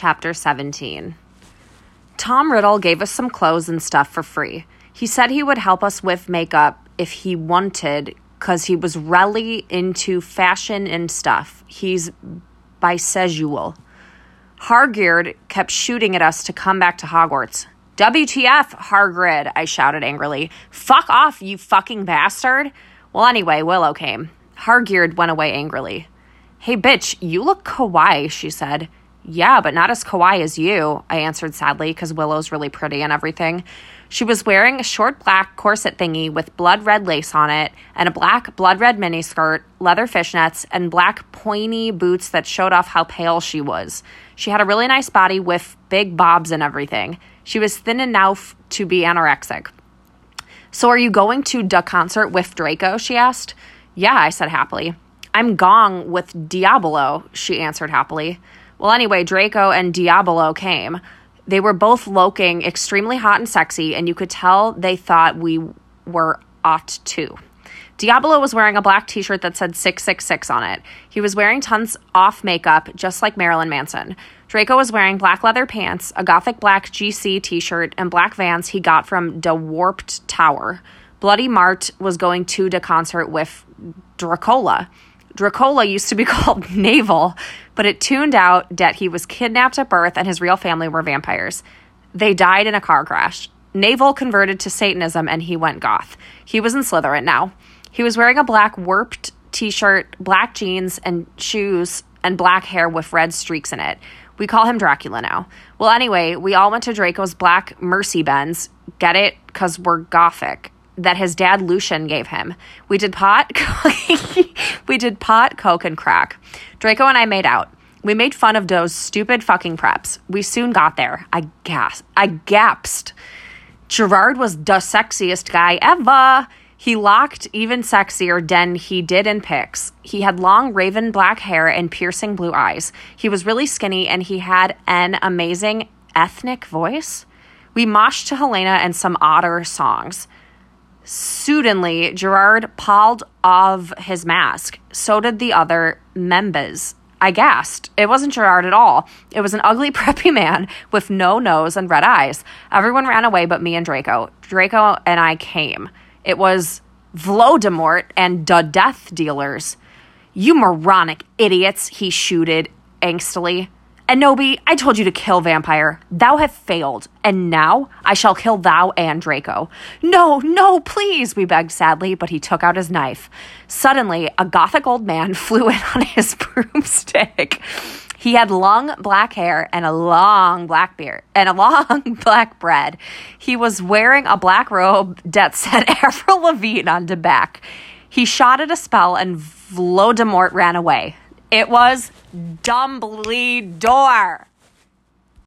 Chapter 17 Tom Riddle gave us some clothes and stuff for free. He said he would help us with makeup if he wanted, because he was really into fashion and stuff. He's bisexual. Hargrid kept shooting at us to come back to Hogwarts. WTF, Hargrid, I shouted angrily. Fuck off, you fucking bastard. Well, anyway, Willow came. Hargrid went away angrily. Hey, bitch, you look kawaii, she said. Yeah, but not as kawaii as you, I answered sadly, because Willow's really pretty and everything. She was wearing a short black corset thingy with blood red lace on it, and a black blood red miniskirt, leather fishnets, and black pointy boots that showed off how pale she was. She had a really nice body with big bobs and everything. She was thin enough to be anorexic. So, are you going to the concert with Draco? She asked. Yeah, I said happily. I'm gong with Diablo, she answered happily. Well, anyway, Draco and Diablo came. They were both looking extremely hot and sexy, and you could tell they thought we were ought to. Diablo was wearing a black t shirt that said 666 on it. He was wearing tons off makeup, just like Marilyn Manson. Draco was wearing black leather pants, a gothic black GC t shirt, and black vans he got from the Warped Tour. Bloody Mary was going to the concert with Dracola. Dracola used to be called Neville, but it tuned out that he was kidnapped at birth and his real family were vampires. They died in a car crash. Neville converted to Satanism and he went goth. He was in Slytherin now. He was wearing a black warped t shirt, black jeans, and shoes, and black hair with red streaks in it. We call him Dracula now. Well, anyway, we all went to Draco's black Mercy Benz. Get it? Because we're gothic that his dad Lucian gave him. We did pot, we did pot, coke, and crack. Draco and I made out. We made fun of those stupid fucking preps. We soon got there. I gasped. I gasped. Gerard was the sexiest guy ever. He looked even sexier than he did in pics. He had long raven black hair and piercing blue eyes. He was really skinny and he had an amazing ethnic voice. We moshed to Helena and some odder songs. Suddenly, Gerard pulled off his mask. So did the other members. I gasped. It wasn't Gerard at all. It was an ugly, preppy man with no nose and red eyes. Everyone ran away but me and Draco. Draco and I came. It was Voldemort and the Death Dealers. You moronic idiots, he shooted angstily. Enobi, I told you to kill Vampire. Thou have failed, and now I shall kill thou and Draco. No, no, please, we begged sadly, but he took out his knife. Suddenly, a gothic old man flew in on his broomstick. He had long black hair and a long black beard and a long black bread. He was wearing a black robe that said Avril Lavigne on the back. He shot at a spell and Voldemort ran away. It was Dumbledore.